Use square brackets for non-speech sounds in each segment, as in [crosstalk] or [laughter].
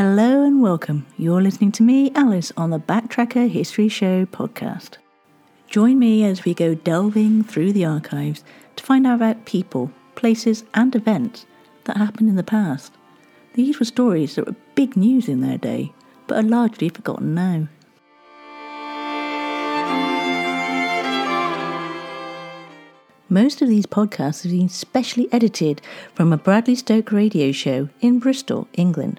Hello and welcome. You're listening to me, Alice, on the Backtracker History Show podcast. Join me as we go delving through the archives to find out about people, places, and events that happened in the past. These were stories that were big news in their day, but are largely forgotten now. Most of these podcasts have been specially edited from a Bradley Stoke radio show in Bristol, England.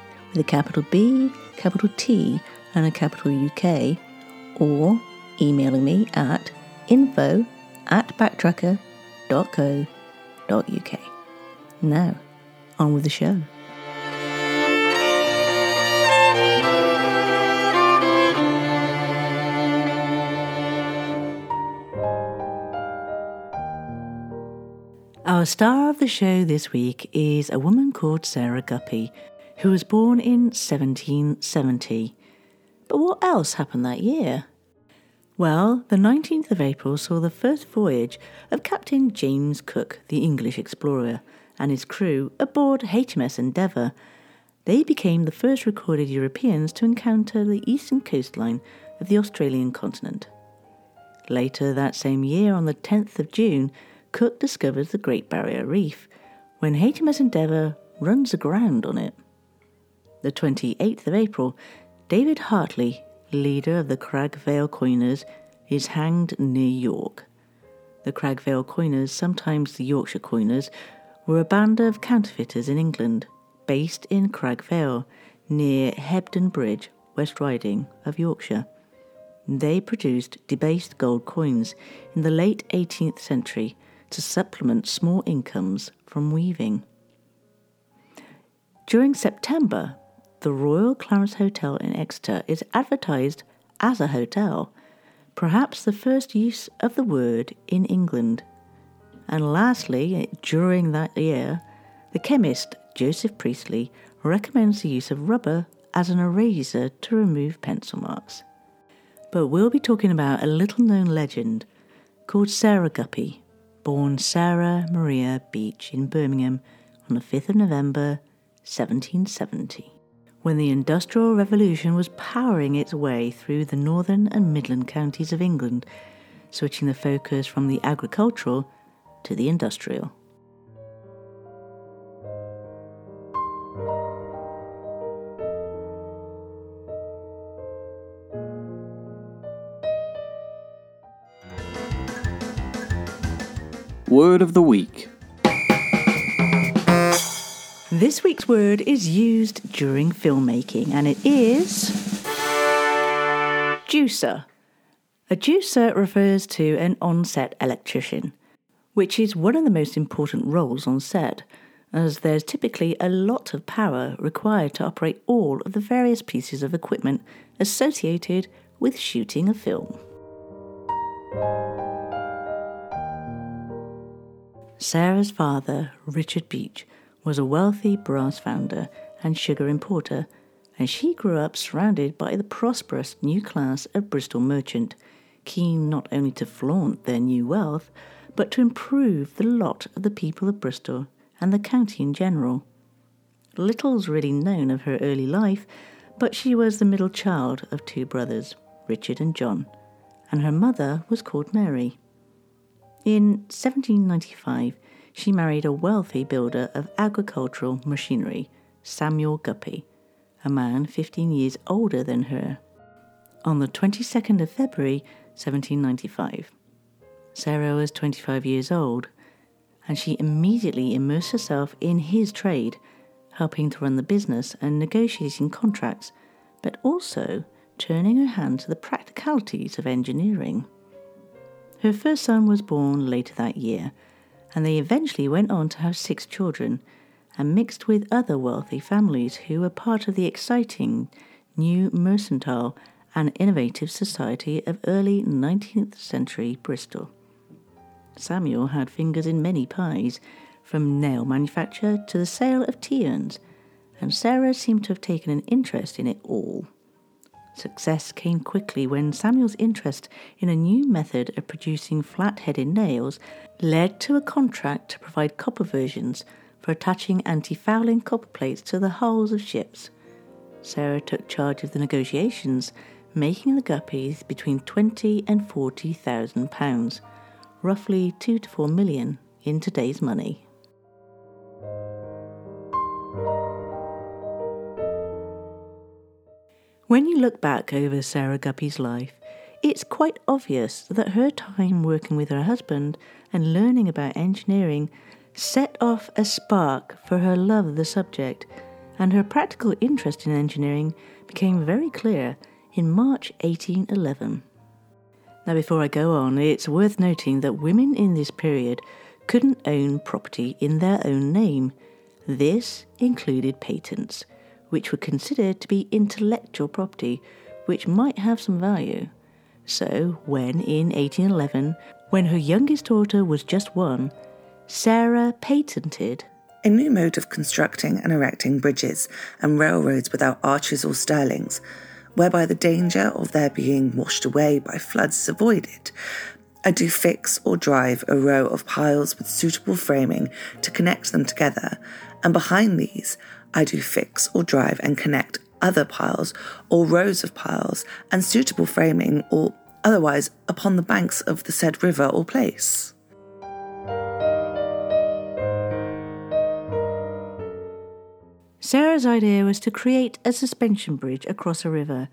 with a capital B, capital T, and a capital UK, or emailing me at info at backtracker.co.uk. Now, on with the show. Our star of the show this week is a woman called Sarah Guppy, who was born in 1770. But what else happened that year? Well, the 19th of April saw the first voyage of Captain James Cook, the English explorer, and his crew aboard HMS Endeavour. They became the first recorded Europeans to encounter the eastern coastline of the Australian continent. Later that same year, on the 10th of June, Cook discovers the Great Barrier Reef when HMS Endeavour runs aground on it. The 28th of April, David Hartley, leader of the Cragg Vale Coiners, is hanged near York. The Cragg Vale Coiners, sometimes the Yorkshire Coiners, were a band of counterfeiters in England, based in Cragg Vale, near Hebden Bridge, West Riding of Yorkshire. They produced debased gold coins in the late 18th century to supplement small incomes from weaving. During September, the Royal Clarence Hotel in Exeter is advertised as a hotel, perhaps the first use of the word in England. And lastly, during that year, the chemist Joseph Priestley recommends the use of rubber as an eraser to remove pencil marks. But we'll be talking about a little known legend called Sarah Guppy born Sarah Maria Beach in Birmingham on the 5th of November 1770, when the Industrial Revolution was powering its way through the northern and midland counties of England, switching the focus from the agricultural to the industrial. Word of the Week. This week's word is used during filmmaking and it is juicer. A juicer refers to an on set electrician, which is one of the most important roles on set, as there's typically a lot of power required to operate all of the various pieces of equipment associated with shooting a film. Sarah's father, Richard Beach, was a wealthy brass founder and sugar importer, and she grew up surrounded by the prosperous new class of Bristol merchant, keen not only to flaunt their new wealth, but to improve the lot of the people of Bristol and the county in general. Little's really known of her early life, but she was the middle child of two brothers, Richard and John, and her mother was called Mary. In 1795, she married a wealthy builder of agricultural machinery, Samuel Guppy, a man 15 years older than her. On the 22nd of February 1795, Sarah was 25 years old, and she immediately immersed herself in his trade, helping to run the business and negotiating contracts, but also turning her hand to the practicalities of engineering. Her first son was born later that year, and they eventually went on to have six children and mixed with other wealthy families who were part of the exciting new mercantile and innovative society of early 19th century Bristol. Samuel had fingers in many pies, from nail manufacture to the sale of tea urns, and Sarah seemed to have taken an interest in it all. Success came quickly when Samuel's interest in a new method of producing flat headed nails led to a contract to provide copper versions for attaching anti fouling copper plates to the hulls of ships. Sarah took charge of the negotiations, making the guppies between twenty and forty thousand pounds, roughly two to four million in today's money. When you look back over Sarah Guppy's life, it's quite obvious that her time working with her husband and learning about engineering set off a spark for her love of the subject, and her practical interest in engineering became very clear in March 1811. Now, before I go on, it's worth noting that women in this period couldn't own property in their own name. This included patents which were considered to be intellectual property, which might have some value. So, when in 1811, when her youngest daughter was just one, Sarah patented a new mode of constructing and erecting bridges and railroads without arches or sterlings, whereby the danger of their being washed away by floods is avoided. I do fix or drive a row of piles with suitable framing to connect them together, and behind these I do fix or drive and connect other piles or rows of piles and suitable framing or otherwise upon the banks of the said river or place. Sarah's idea was to create a suspension bridge across a river.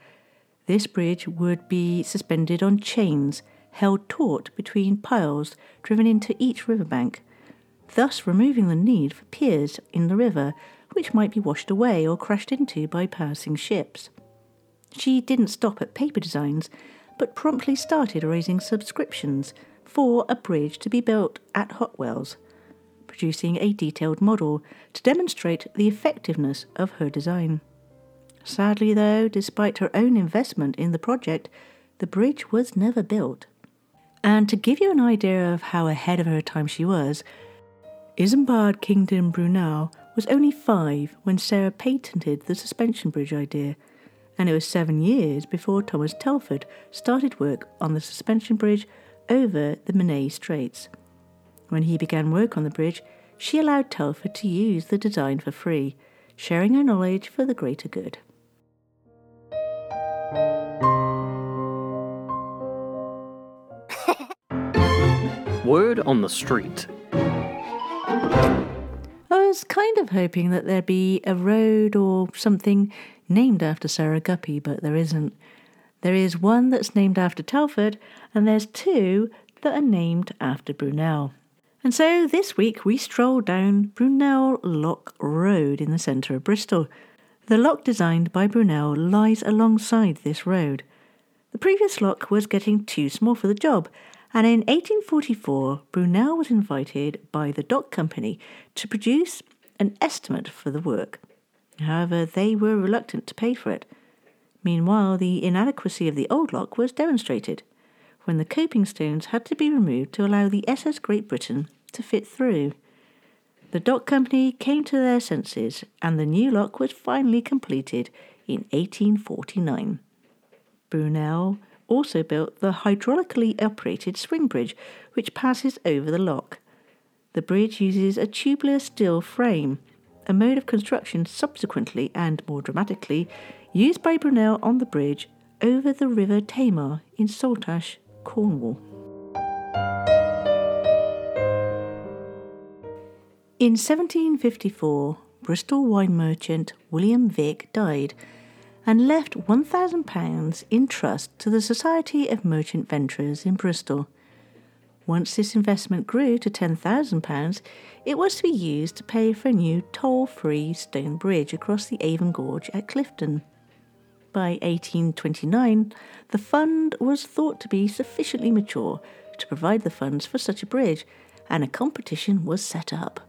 This bridge would be suspended on chains held taut between piles driven into each riverbank, thus removing the need for piers in the river which might be washed away or crashed into by passing ships. She didn't stop at paper designs, but promptly started raising subscriptions for a bridge to be built at Hotwells, producing a detailed model to demonstrate the effectiveness of her design. Sadly, though, despite her own investment in the project, the bridge was never built. And to give you an idea of how ahead of her time she was, Isambard Kingdom Brunel was only five when Sarah patented the suspension bridge idea, and it was seven years before Thomas Telford started work on the suspension bridge over the Menai Straits. When he began work on the bridge, she allowed Telford to use the design for free, sharing her knowledge for the greater good. [laughs] Word on the street was kind of hoping that there'd be a road or something named after Sarah Guppy, but there isn't. There is one that's named after Telford, and there's two that are named after Brunel. And so this week we stroll down Brunel Lock Road in the centre of Bristol. The lock designed by Brunel lies alongside this road. The previous lock was getting too small for the job, and in 1844 Brunel was invited by the Dock Company to produce an estimate for the work. However, they were reluctant to pay for it. Meanwhile, the inadequacy of the old lock was demonstrated when the coping stones had to be removed to allow the SS Great Britain to fit through. The dock company came to their senses and the new lock was finally completed in 1849. Brunel also built the hydraulically operated swing bridge which passes over the lock. The bridge uses a tubular steel frame, a mode of construction subsequently and more dramatically used by Brunel on the bridge over the River Tamar in Saltash, Cornwall. In 1754, Bristol wine merchant William Vick died and left £1,000 in trust to the Society of Merchant Venturers in Bristol. Once this investment grew to £10,000, it was to be used to pay for a new toll free stone bridge across the Avon Gorge at Clifton. By 1829, the fund was thought to be sufficiently mature to provide the funds for such a bridge, and a competition was set up.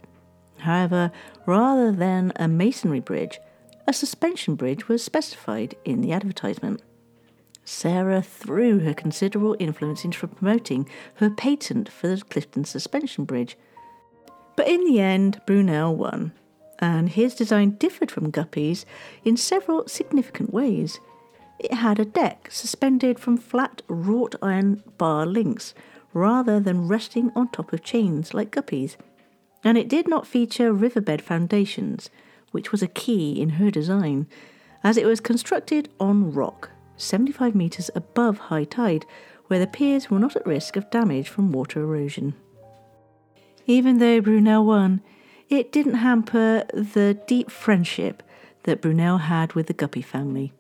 However, rather than a masonry bridge, a suspension bridge was specified in the advertisement. Sarah threw her considerable influence into promoting her patent for the Clifton suspension bridge. But in the end, Brunel won, and his design differed from Guppy's in several significant ways. It had a deck suspended from flat wrought iron bar links rather than resting on top of chains like Guppy's, and it did not feature riverbed foundations, which was a key in her design, as it was constructed on rock 75 metres above high tide, where the piers were not at risk of damage from water erosion. Even though Brunel won, it didn't hamper the deep friendship that Brunel had with the Guppy family.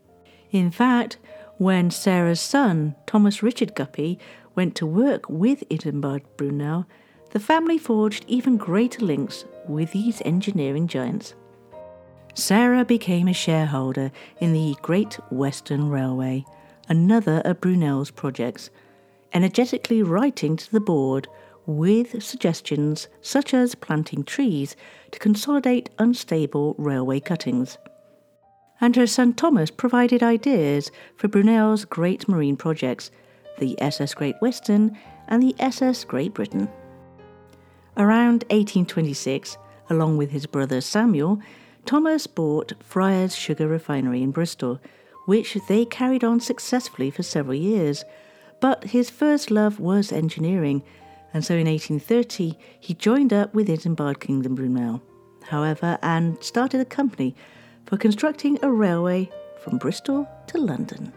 In fact, when Sarah's son, Thomas Richard Guppy, went to work with Isambard Brunel, the family forged even greater links with these engineering giants. Sarah became a shareholder in the Great Western Railway, another of Brunel's projects, energetically writing to the board with suggestions such as planting trees to consolidate unstable railway cuttings. And her son Thomas provided ideas for Brunel's great marine projects, the SS Great Western and the SS Great Britain. Around 1826, along with his brother Samuel, Thomas bought Friar's Sugar Refinery in Bristol, which they carried on successfully for several years. But his first love was engineering, and so in 1830 he joined up with Isambard Kingdom Brunel, however, and started a company for constructing a railway from Bristol to London.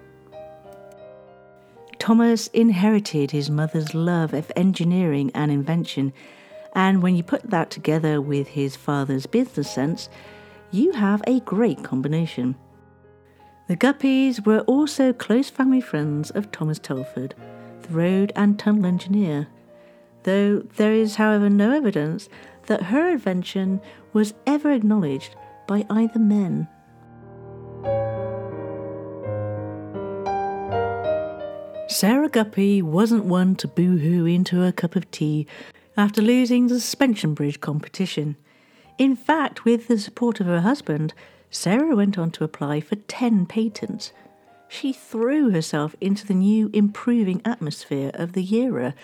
Thomas inherited his mother's love of engineering and invention, and when you put that together with his father's business sense, you have a great combination. The Guppies were also close family friends of Thomas Telford, the road and tunnel engineer, though there is, however, no evidence that her invention was ever acknowledged by either men. Sarah Guppy wasn't one to boo hoo into a cup of tea after losing the suspension bridge competition. In fact, with the support of her husband, Sarah went on to apply for 10 patents. She threw herself into the new improving atmosphere of the era,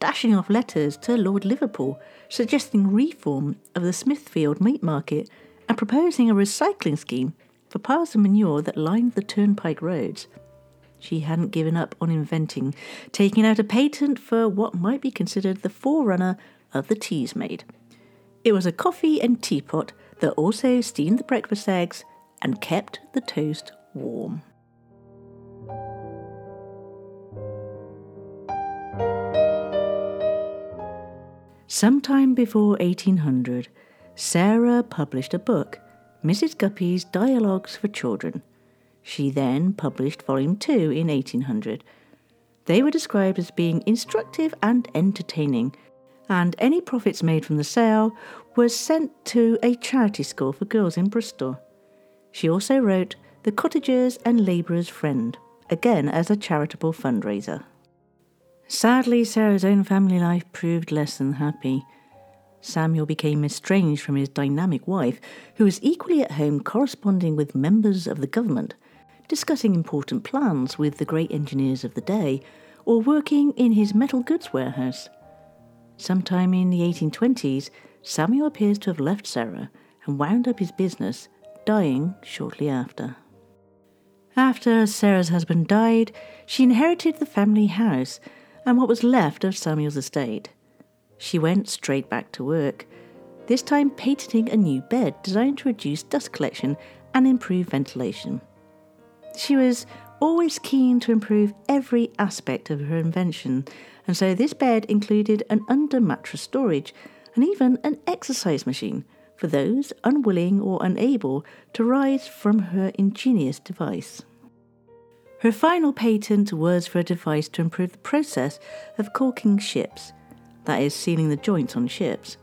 dashing off letters to Lord Liverpool, suggesting reform of the Smithfield meat market and proposing a recycling scheme for piles of manure that lined the turnpike roads. She hadn't given up on inventing, taking out a patent for what might be considered the forerunner of the Teasmade. It was a coffee and teapot that also steamed the breakfast eggs and kept the toast warm. Sometime before 1800, Sarah published a book, Mrs. Guppy's Dialogues for Children. She then published Volume 2 in 1800. They were described as being instructive and entertaining, and any profits made from the sale was sent to a charity school for girls in Bristol. She also wrote The Cottager's and Labourer's Friend, again as a charitable fundraiser. Sadly, Sarah's own family life proved less than happy. Samuel became estranged from his dynamic wife, who was equally at home corresponding with members of the government, discussing important plans with the great engineers of the day, or working in his metal goods warehouse. Sometime in the 1820s, Samuel appears to have left Sarah and wound up his business, dying shortly after. After Sarah's husband died, she inherited the family house and what was left of Samuel's estate. She went straight back to work, this time patenting a new bed designed to reduce dust collection and improve ventilation. She was always keen to improve every aspect of her invention, and so this bed included an under mattress storage and even an exercise machine for those unwilling or unable to rise from her ingenious device. Her final patent was for a device to improve the process of caulking ships, that is, sealing the joints on ships.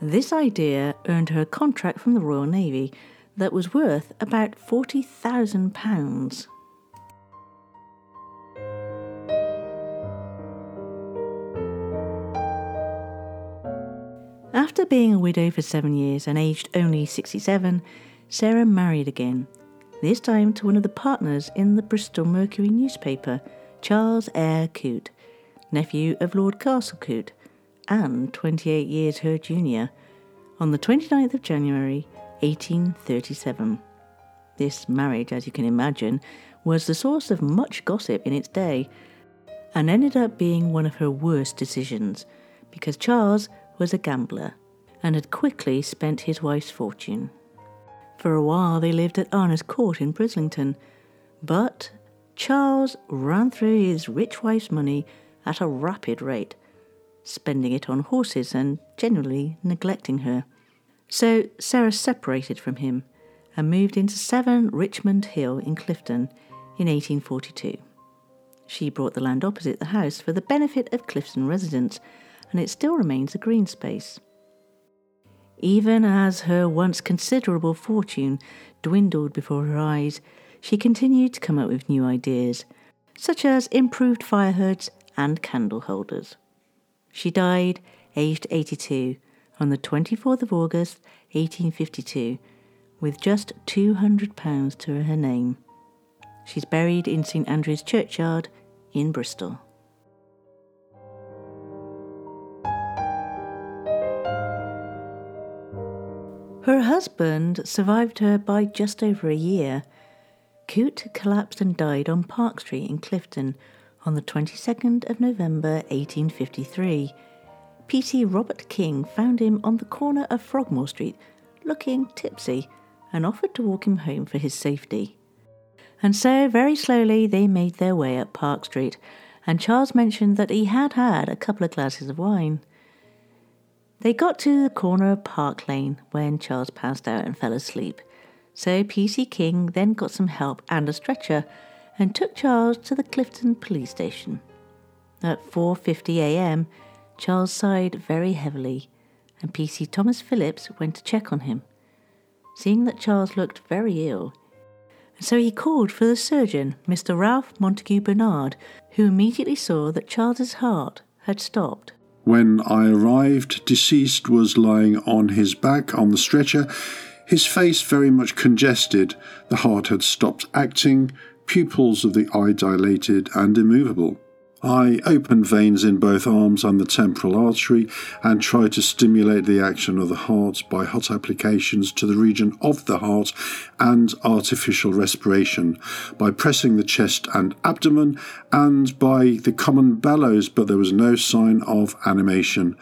This idea earned her a contract from the Royal Navy that was worth about £40,000. After being a widow for seven years and aged only 67, Sarah married again, this time to one of the partners in the Bristol Mercury newspaper, Charles Eyre Coote, nephew of Lord Castlecoote, and 28 years her junior, on the 29th of January 1837. This marriage, as you can imagine, was the source of much gossip in its day and ended up being one of her worst decisions because Charles was a gambler and had quickly spent his wife's fortune. For a while they lived at Arno's Court in Brislington, but Charles ran through his rich wife's money at a rapid rate, spending it on horses and generally neglecting her. So Sarah separated from him and moved into 7 Richmond Hill in Clifton in 1842. She bought the land opposite the house for the benefit of Clifton residents, and it still remains a green space. Even as her once considerable fortune dwindled before her eyes, she continued to come up with new ideas, such as improved fire hoods and candle holders. She died aged 82 on the 24th of August 1852 with just £200 to her name. She's buried in St Andrew's Churchyard in Bristol. Her husband survived her by just over a year. Coote collapsed and died on Park Street in Clifton on the 22nd of November 1853. P.C. Robert King found him on the corner of Frogmore Street, looking tipsy, and offered to walk him home for his safety. And so, very slowly, they made their way up Park Street, and Charles mentioned that he had had a couple of glasses of wine. They got to the corner of Park Lane when Charles passed out and fell asleep. So P.C. King then got some help and a stretcher and took Charles to the Clifton police station. At 4:50 a.m., Charles sighed very heavily, and P.C. Thomas Phillips went to check on him. Seeing that Charles looked very ill, so he called for the surgeon, Mr. Ralph Montague Bernard, who immediately saw that Charles's heart had stopped. When I arrived, deceased was lying on his back on the stretcher, his face very much congested, the heart had stopped acting, pupils of the eye dilated and immovable. I opened veins in both arms and the temporal artery and tried to stimulate the action of the heart by hot applications to the region of the heart and artificial respiration, by pressing the chest and abdomen, and by the common bellows, but there was no sign of animation.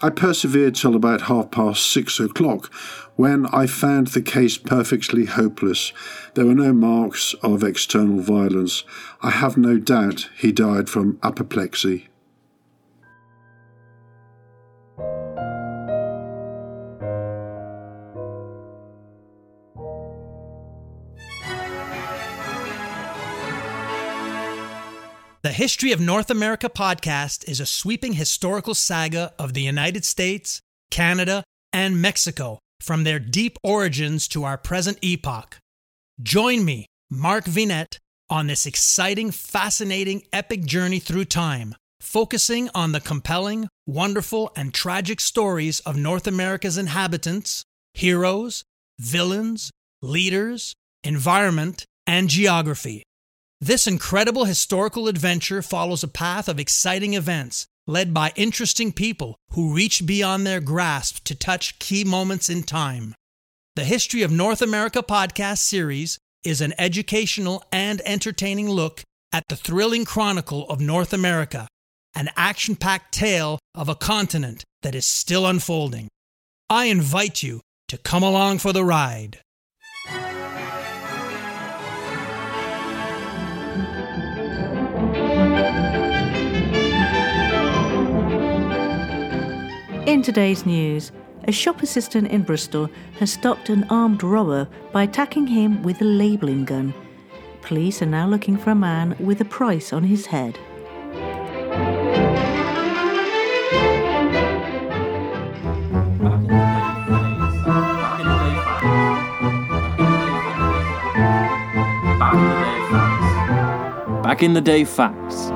I persevered till about half past six o'clock, when I found the case perfectly hopeless. There were no marks of external violence. I have no doubt he died from apoplexy. The History of North America podcast is a sweeping historical saga of the United States, Canada, and Mexico from their deep origins to our present epoch. Join me, Mark Vinet, on this exciting, fascinating, epic journey through time, focusing on the compelling, wonderful, and tragic stories of North America's inhabitants, heroes, villains, leaders, environment, and geography. This incredible historical adventure follows a path of exciting events led by interesting people who reach beyond their grasp to touch key moments in time. The History of North America podcast series is an educational and entertaining look at the thrilling chronicle of North America, an action packed tale of a continent that is still unfolding. I invite you to come along for the ride. In today's news, a shop assistant in Bristol has stopped an armed robber by attacking him with a labelling gun. Police are now looking for a man with a price on his head. Back in the day facts.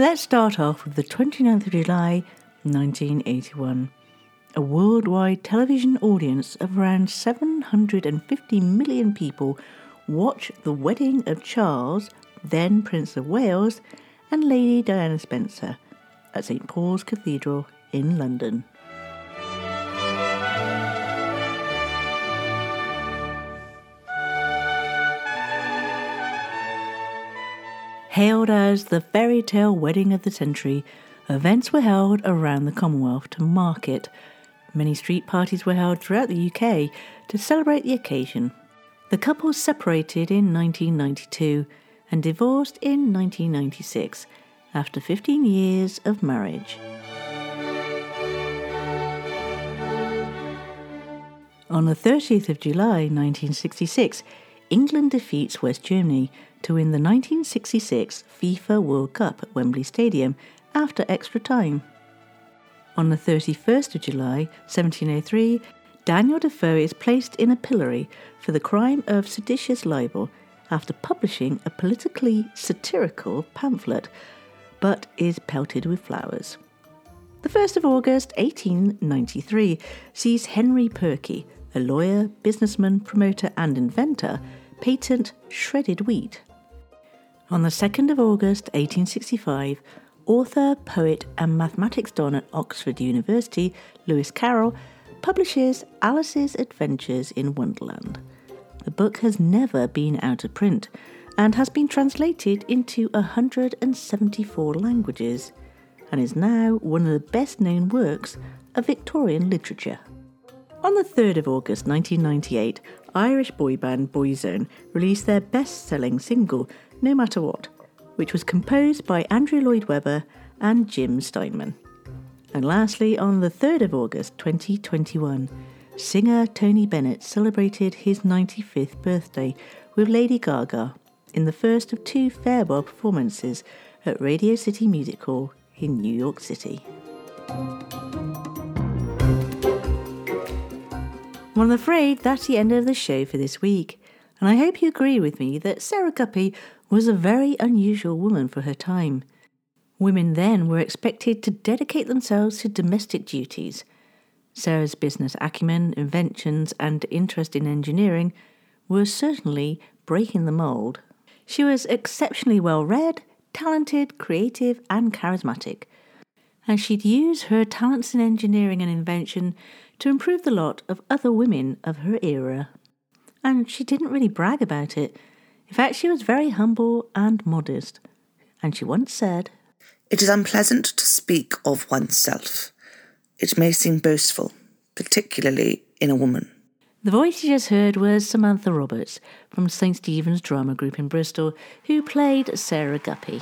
Let's start off with the 29th of July 1981. A worldwide television audience of around 750 million people watch the wedding of Charles, then Prince of Wales, and Lady Diana Spencer at St Paul's Cathedral in London. Hailed as the fairy tale wedding of the century, events were held around the Commonwealth to mark it. Many street parties were held throughout the UK to celebrate the occasion. The couple separated in 1992 and divorced in 1996 after 15 years of marriage. On the 30th of July 1966, England defeats West Germany to win the 1966 FIFA World Cup at Wembley Stadium after extra time. On the 31st of July 1703, Daniel Defoe is placed in a pillory for the crime of seditious libel after publishing a politically satirical pamphlet, but is pelted with flowers. The 1st of August 1893 sees Henry Perky, a lawyer, businessman, promoter, and inventor, patent shredded wheat. On the 2nd of August 1865, author, poet, and mathematics don at Oxford University, Lewis Carroll, publishes Alice's Adventures in Wonderland. The book has never been out of print and has been translated into 174 languages and is now one of the best known works of Victorian literature. On the 3rd of August 1998, Irish boy band Boyzone released their best selling single, No Matter What, which was composed by Andrew Lloyd Webber and Jim Steinman. And lastly, on the 3rd of August 2021, singer Tony Bennett celebrated his 95th birthday with Lady Gaga in the first of two farewell performances at Radio City Music Hall in New York City. Well, I'm afraid that's the end of the show for this week, and I hope you agree with me that Sarah Guppy was a very unusual woman for her time. Women then were expected to dedicate themselves to domestic duties. Sarah's business acumen, inventions, and interest in engineering were certainly breaking the mould. She was exceptionally well read, talented, creative, and charismatic. And she'd use her talents in engineering and invention to improve the lot of other women of her era. And she didn't really brag about it. In fact, she was very humble and modest. And she once said, It is unpleasant to speak of oneself. It may seem boastful, particularly in a woman. The voice you just heard was Samantha Roberts from St. Stephen's Drama Group in Bristol, who played Sarah Guppy.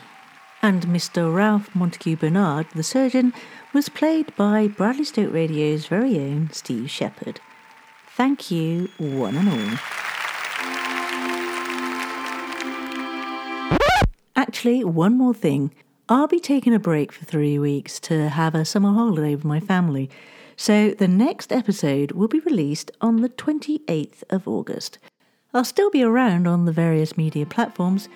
And Mr. Ralph Montague Bernard, the surgeon, was played by Bradley Stoke Radio's very own Steve Shepherd. Thank you, one and all. Actually, one more thing. I'll be taking a break for three weeks to have a summer holiday with my family, so the next episode will be released on the 28th of August. I'll still be around on the various media platforms,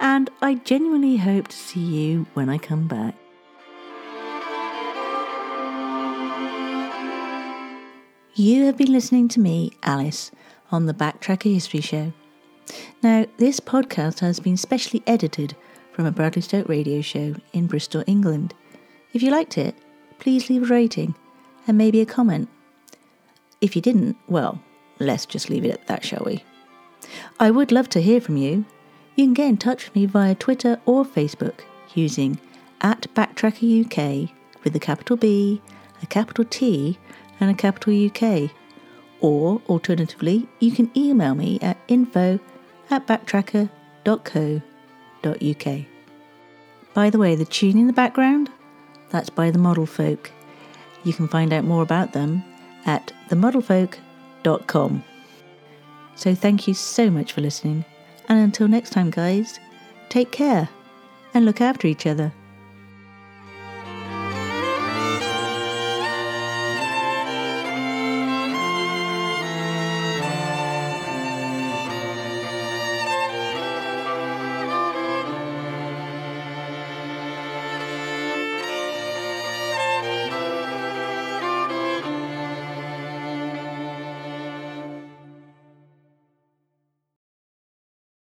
and I genuinely hope to see you when I come back. You have been listening to me, Alice, on the Backtracker History Show. Now, this podcast has been specially edited from a Bradley Stoke radio show in Bristol, England. If you liked it, please leave a rating and maybe a comment. If you didn't, well, let's just leave it at that, shall we? I would love to hear from you. You can get in touch with me via Twitter or Facebook using at Backtracker UK with a capital B, a capital T, and a capital UK. Or alternatively, you can email me at info at backtracker.co.uk. By the way, the tune in the background, that's by the Model Folk. You can find out more about them at themodelfolk.com. So thank you so much for listening, and until next time, guys, take care and look after each other.